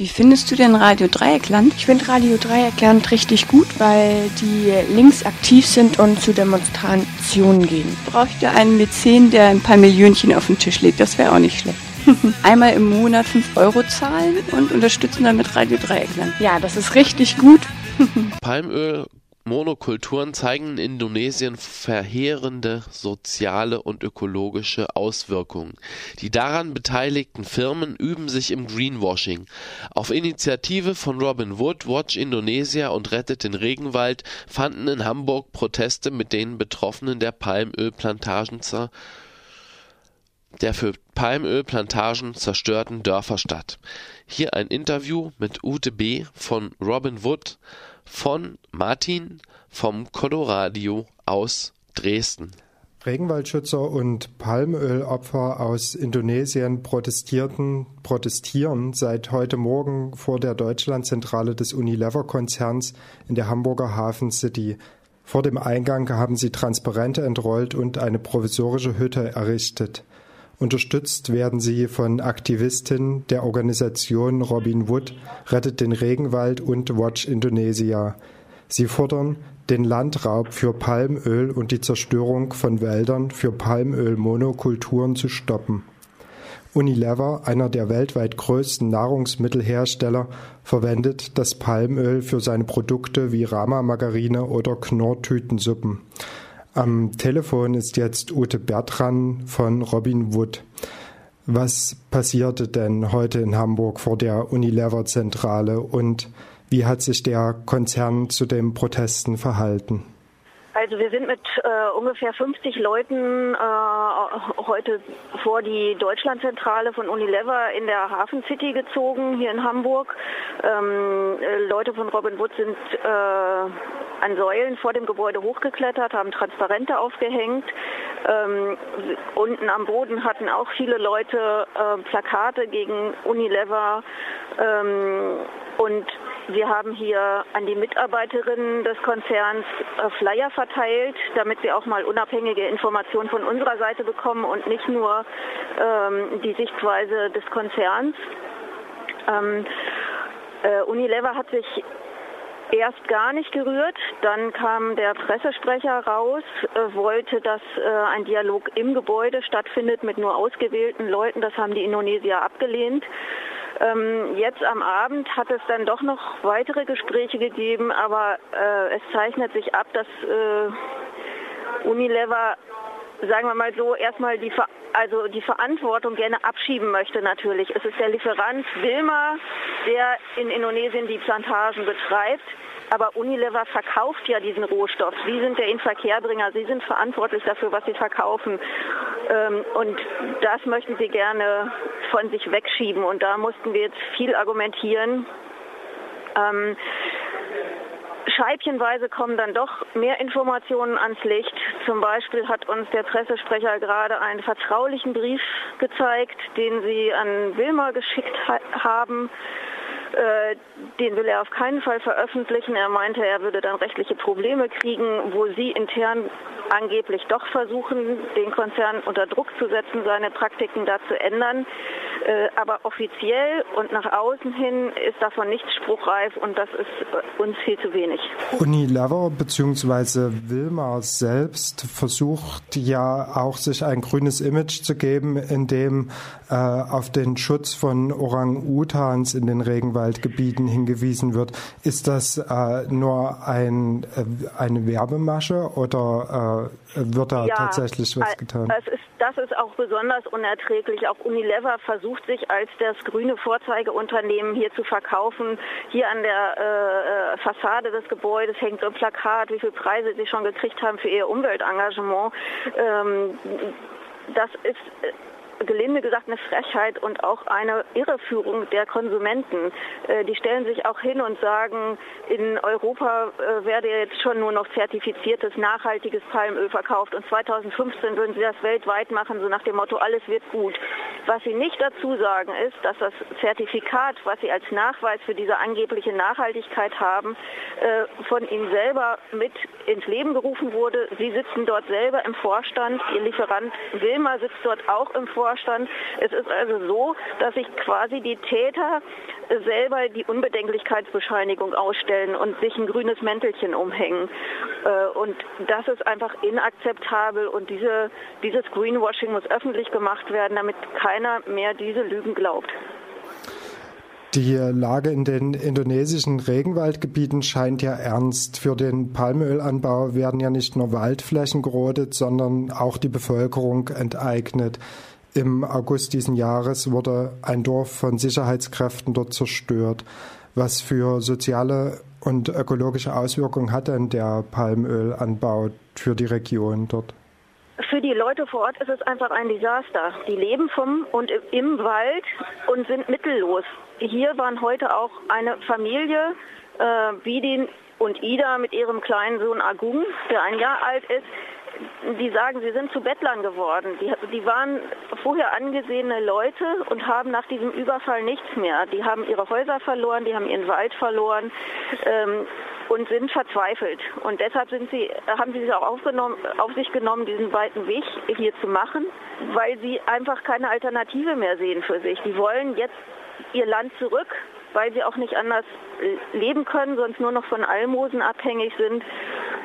Wie findest du denn Radio Dreieckland? Ich finde Radio Dreieckland richtig gut, weil die Links aktiv sind und zu Demonstrationen gehen. Braucht ihr einen Mäzen, der ein paar Millionchen auf den Tisch legt? Das wäre auch nicht schlecht. Einmal im Monat 5 Euro zahlen und unterstützen damit Radio Dreieckland. Ja, das ist richtig gut. Palmöl Monokulturen zeigen in Indonesien verheerende soziale und ökologische Auswirkungen. Die daran beteiligten Firmen üben sich im Greenwashing. Auf Initiative von Robin Wood, Watch Indonesia und Rettet den Regenwald fanden in Hamburg Proteste mit den Betroffenen der Palmölplantagen der für Palmölplantagen zerstörten Dörfer statt. Hier ein Interview mit Ute B. von Robin Wood von Martin vom Coloradio aus Dresden. Regenwaldschützer und Palmölopfer aus Indonesien protestierten, protestieren seit heute Morgen vor der Deutschlandzentrale des Unilever-Konzerns in der Hamburger Hafen City. Vor dem Eingang haben sie Transparente entrollt und eine provisorische Hütte errichtet. Unterstützt werden sie von Aktivistinnen der Organisation Robin Wood, Rettet den Regenwald und Watch Indonesia. Sie fordern, den Landraub für Palmöl und die Zerstörung von Wäldern für Palmölmonokulturen zu stoppen. Unilever, einer der weltweit größten Nahrungsmittelhersteller, verwendet das Palmöl für seine Produkte wie Rama-Margarine oder Knorr-Tütensuppen. Am Telefon ist jetzt Ute Bertran von Robin Wood. Was passierte denn heute in Hamburg vor der Unilever-Zentrale und wie hat sich der Konzern zu den Protesten verhalten? Also wir sind mit äh, ungefähr 50 Leuten äh, heute vor die Deutschlandzentrale von Unilever in der Hafen City gezogen, hier in Hamburg. Ähm, äh, Leute von Robin Wood sind äh, an Säulen vor dem Gebäude hochgeklettert, haben Transparente aufgehängt. Ähm, unten am Boden hatten auch viele Leute äh, Plakate gegen Unilever ähm, und wir haben hier an die Mitarbeiterinnen des Konzerns äh, Flyer verteilt, damit sie auch mal unabhängige Informationen von unserer Seite bekommen und nicht nur ähm, die Sichtweise des Konzerns. Ähm, äh, Unilever hat sich erst gar nicht gerührt. Dann kam der Pressesprecher raus, äh, wollte, dass äh, ein Dialog im Gebäude stattfindet mit nur ausgewählten Leuten. Das haben die Indonesier abgelehnt. Ähm, jetzt am Abend hat es dann doch noch weitere Gespräche gegeben, aber äh, es zeichnet sich ab, dass äh, Unilever, sagen wir mal so, erstmal die, Ver also die Verantwortung gerne abschieben möchte natürlich. Es ist der Lieferant Wilma, der in Indonesien die Plantagen betreibt. Aber Unilever verkauft ja diesen Rohstoff. Sie sind der Inverkehrbringer. Sie sind verantwortlich dafür, was Sie verkaufen. Ähm, und das möchten Sie gerne von sich wegschieben. Und da mussten wir jetzt viel argumentieren. Scheibchenweise kommen dann doch mehr Informationen ans Licht. Zum Beispiel hat uns der Pressesprecher gerade einen vertraulichen Brief gezeigt, den sie an Wilma geschickt ha haben äh, den will er auf keinen Fall veröffentlichen. Er meinte, er würde dann rechtliche Probleme kriegen, wo sie intern angeblich doch versuchen, den Konzern unter Druck zu setzen, seine Praktiken da zu ändern. Äh, aber offiziell und nach außen hin ist davon nichts spruchreif und das ist uns viel zu wenig. Unilever bzw. Wilmar selbst versucht ja auch sich ein grünes Image zu geben, indem äh, auf den Schutz von Orang-Utans in den Regenwaldgebieten hingewiesen wird. Ist das äh, nur ein, äh, eine Werbemasche oder äh, wird da ja, tatsächlich was getan? Es ist, das ist auch besonders unerträglich. Auch Unilever versucht sich als das grüne Vorzeigeunternehmen hier zu verkaufen. Hier an der äh, äh, Fassade des Gebäudes hängt so ein Plakat, wie viele Preise sie schon gekriegt haben für ihr Umweltengagement. Ähm, das ist gelinde gesagt eine Frechheit und auch eine Irreführung der Konsumenten. Äh, die stellen sich auch hin und sagen, in Europa äh, werde jetzt schon nur noch zertifiziertes, nachhaltiges Palmöl verkauft und 2015 würden sie das weltweit machen, so nach dem Motto, alles wird gut. Was sie nicht dazu sagen ist, dass das Zertifikat, was sie als Nachweis für diese angebliche Nachhaltigkeit haben, äh, von ihnen selber mit ins Leben gerufen wurde. Sie sitzen dort selber im Vorstand, ihr Lieferant Wilma sitzt dort auch im Vorstand Vorstand. Es ist also so, dass sich quasi die Täter selber die Unbedenklichkeitsbescheinigung ausstellen und sich ein grünes Mäntelchen umhängen. Äh, und das ist einfach inakzeptabel und diese, dieses Greenwashing muss öffentlich gemacht werden, damit keiner mehr diese Lügen glaubt. Die Lage in den indonesischen Regenwaldgebieten scheint ja ernst. Für den Palmölanbau werden ja nicht nur Waldflächen gerodet, sondern auch die Bevölkerung enteignet. Im August diesen Jahres wurde ein Dorf von Sicherheitskräften dort zerstört. Was für soziale und ökologische Auswirkungen hat denn der Palmölanbau für die Region dort? Für die Leute vor Ort ist es einfach ein Desaster. Die leben vom und im Wald und sind mittellos. Hier waren heute auch eine Familie, äh, Bidin und Ida mit ihrem kleinen Sohn Agung, der ein Jahr alt ist, die sagen, sie sind zu Bettlern geworden. Die, die waren vorher angesehene Leute und haben nach diesem Überfall nichts mehr. Die haben ihre Häuser verloren, die haben ihren Wald verloren ähm, und sind verzweifelt. Und deshalb sind sie, haben sie sich auch auf sich genommen, diesen weiten Weg hier zu machen, weil sie einfach keine Alternative mehr sehen für sich. Die wollen jetzt ihr Land zurück, weil sie auch nicht anders leben können, sonst nur noch von Almosen abhängig sind.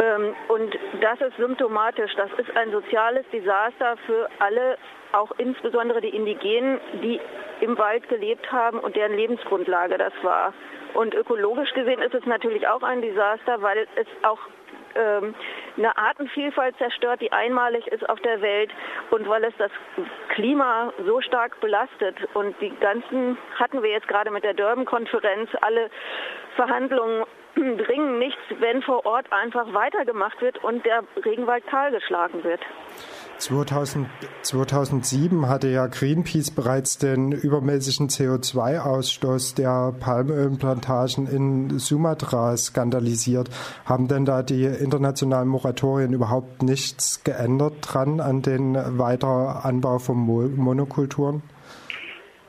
Ähm, und das ist symptomatisch. Das ist ein soziales Desaster für alle, auch insbesondere die Indigenen, die im Wald gelebt haben und deren Lebensgrundlage das war. Und ökologisch gesehen ist es natürlich auch ein Desaster, weil es auch ähm, eine Artenvielfalt zerstört, die einmalig ist auf der Welt und weil es das Klima so stark belastet. Und die ganzen, hatten wir jetzt gerade mit der Durban-Konferenz, alle Verhandlungen bringen nichts, wenn vor Ort einfach weitergemacht wird und der Regenwald kahlgeschlagen wird. 2000, 2007 hatte ja Greenpeace bereits den übermäßigen CO2-Ausstoß der Palmölplantagen in Sumatra skandalisiert. Haben denn da die internationalen Moratorien überhaupt nichts geändert dran an den weiteren Anbau von Monokulturen?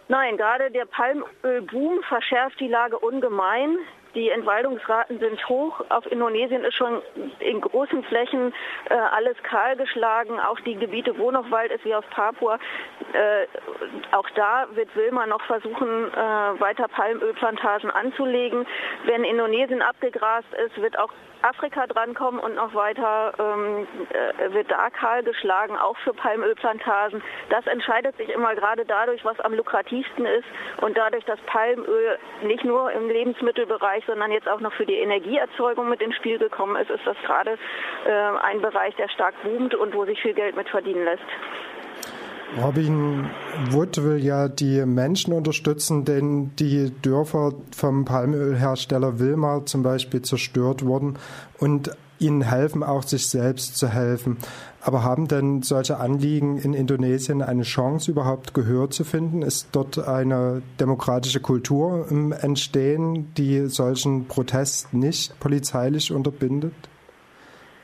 Nein, gerade der Palmölboom verschärft die Lage ungemein. Die Entwaldungsraten sind hoch. Auf Indonesien ist schon in großen Flächen äh, alles kahl geschlagen. Auch die Gebiete, wo noch Wald ist, wie auf Papua. Äh, auch da wird Wilma noch versuchen, äh, weiter Palmölplantagen anzulegen. Wenn Indonesien abgegrast ist, wird auch Afrika drankommen und noch weiter ähm, äh, wird da kahl geschlagen, auch für Palmölplantagen. Das entscheidet sich immer gerade dadurch, was am lukrativsten ist und dadurch, dass Palmöl nicht nur im Lebensmittelbereich, sondern jetzt auch noch für die Energieerzeugung mit ins Spiel gekommen ist, ist das gerade äh, ein Bereich, der stark boomt und wo sich viel Geld mit verdienen lässt. Robin Wood will ja die Menschen unterstützen, denn die Dörfer vom Palmölhersteller Wilmar zum Beispiel zerstört wurden und ihnen helfen, auch sich selbst zu helfen. Aber haben denn solche Anliegen in Indonesien eine Chance, überhaupt Gehör zu finden? Ist dort eine demokratische Kultur im Entstehen, die solchen Protest nicht polizeilich unterbindet?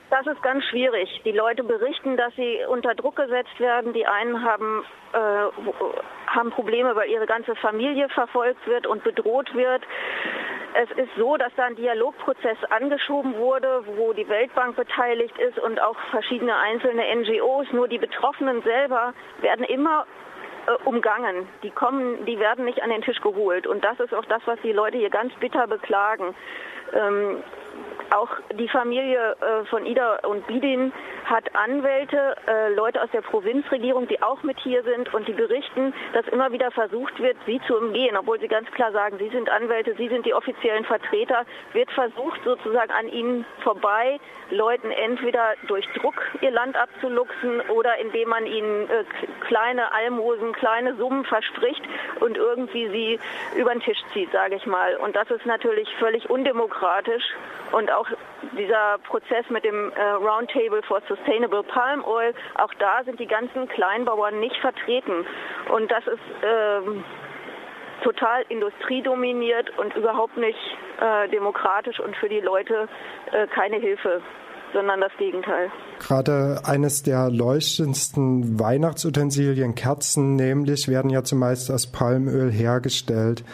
Das ist ganz schwierig. Die Leute berichten, dass sie unter Druck gesetzt werden. Die einen haben, äh, haben Probleme, weil ihre ganze Familie verfolgt wird und bedroht wird. Es ist so, dass da ein Dialogprozess angeschoben wurde, wo die Weltbank beteiligt ist und auch verschiedene einzelne NGOs. Nur die Betroffenen selber werden immer äh, umgangen. Die kommen, die werden nicht an den Tisch geholt. Und das ist auch das, was die Leute hier ganz bitter beklagen. Ähm, auch die Familie äh, von Ida und Bidin hat Anwälte, äh, Leute aus der Provinzregierung, die auch mit hier sind und die berichten, dass immer wieder versucht wird, sie zu umgehen, obwohl sie ganz klar sagen, sie sind Anwälte, sie sind die offiziellen Vertreter, wird versucht sozusagen an ihnen vorbei, Leuten entweder durch Druck ihr Land abzuluxen oder indem man ihnen äh, kleine Almosen, kleine Summen verspricht und irgendwie sie über den Tisch zieht, sage ich mal. Und das ist natürlich völlig undemokratisch und auch dieser Prozess mit dem äh, Roundtable for Sustainable Palm Oil, auch da sind die ganzen Kleinbauern nicht vertreten. Und das ist ähm, total industriedominiert und überhaupt nicht äh, demokratisch und für die Leute äh, keine Hilfe sondern das Gegenteil. Gerade eines der leuchtendsten Weihnachtsutensilien, Kerzen nämlich, werden ja zumeist aus Palmöl hergestellt.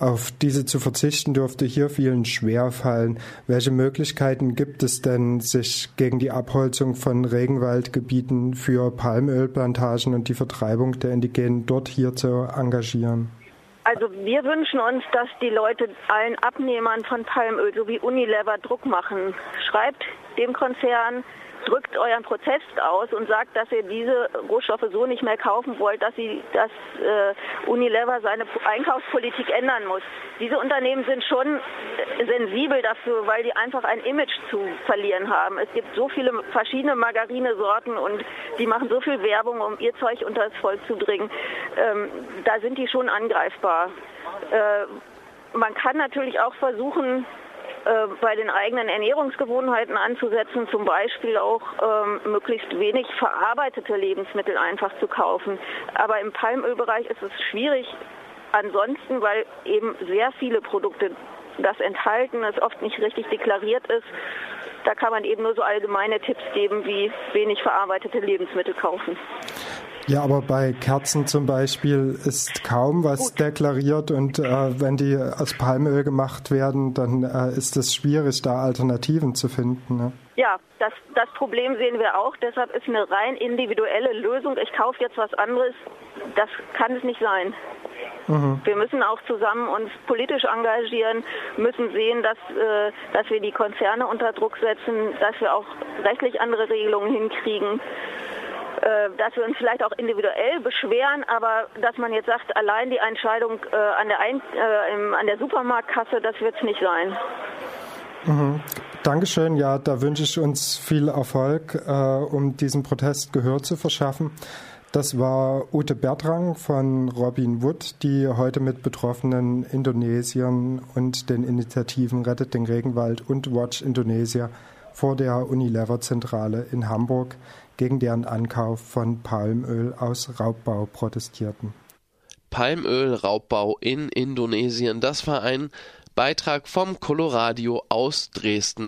Auf diese zu verzichten dürfte hier vielen schwer fallen. Welche Möglichkeiten gibt es denn, sich gegen die Abholzung von Regenwaldgebieten für Palmölplantagen und die Vertreibung der Indigenen dort hier zu engagieren? Also wir wünschen uns, dass die Leute allen Abnehmern von Palmöl sowie Unilever Druck machen. Schreibt dem Konzern, drückt euren Prozess aus und sagt, dass ihr diese Rohstoffe so nicht mehr kaufen wollt, dass, sie, dass äh, Unilever seine Einkaufspolitik ändern muss. Diese Unternehmen sind schon sensibel dafür, weil die einfach ein Image zu verlieren haben. Es gibt so viele verschiedene Margarinesorten und die machen so viel Werbung, um ihr Zeug unter das Volk zu bringen. Ähm, da sind die schon angreifbar. Äh, man kann natürlich auch versuchen, äh, bei den eigenen Ernährungsgewohnheiten anzusetzen, zum Beispiel auch ähm, möglichst wenig verarbeitete Lebensmittel einfach zu kaufen. Aber im Palmölbereich ist es schwierig ansonsten, weil eben sehr viele Produkte das enthalten, es oft nicht richtig deklariert ist. Da kann man eben nur so allgemeine Tipps geben, wie wenig verarbeitete Lebensmittel kaufen. Ja, aber bei Kerzen zum Beispiel ist kaum was Gut. deklariert und äh, wenn die aus Palmöl gemacht werden, dann äh, ist es schwierig, da Alternativen zu finden. Ne? Ja, das, das Problem sehen wir auch. Deshalb ist eine rein individuelle Lösung, ich kaufe jetzt was anderes, das kann es nicht sein. Mhm. Wir müssen auch zusammen uns politisch engagieren, müssen sehen, dass, äh, dass wir die Konzerne unter Druck setzen, dass wir auch rechtlich andere Regelungen hinkriegen. Äh, dass wir uns vielleicht auch individuell beschweren, aber dass man jetzt sagt, allein die Entscheidung äh, an, der Ein äh, an der Supermarktkasse, das wird es nicht sein. Mhm. Dankeschön. Ja, da wünsche ich uns viel Erfolg, äh, um diesem Protest Gehör zu verschaffen. Das war Ute Bertrang von Robin Wood, die heute mit betroffenen Indonesiern und den Initiativen Rettet den Regenwald und Watch Indonesia vor der Unilever-Zentrale in Hamburg gegen deren Ankauf von Palmöl aus Raubbau protestierten. Palmölraubbau in Indonesien, das war ein Beitrag vom Coloradio aus Dresden.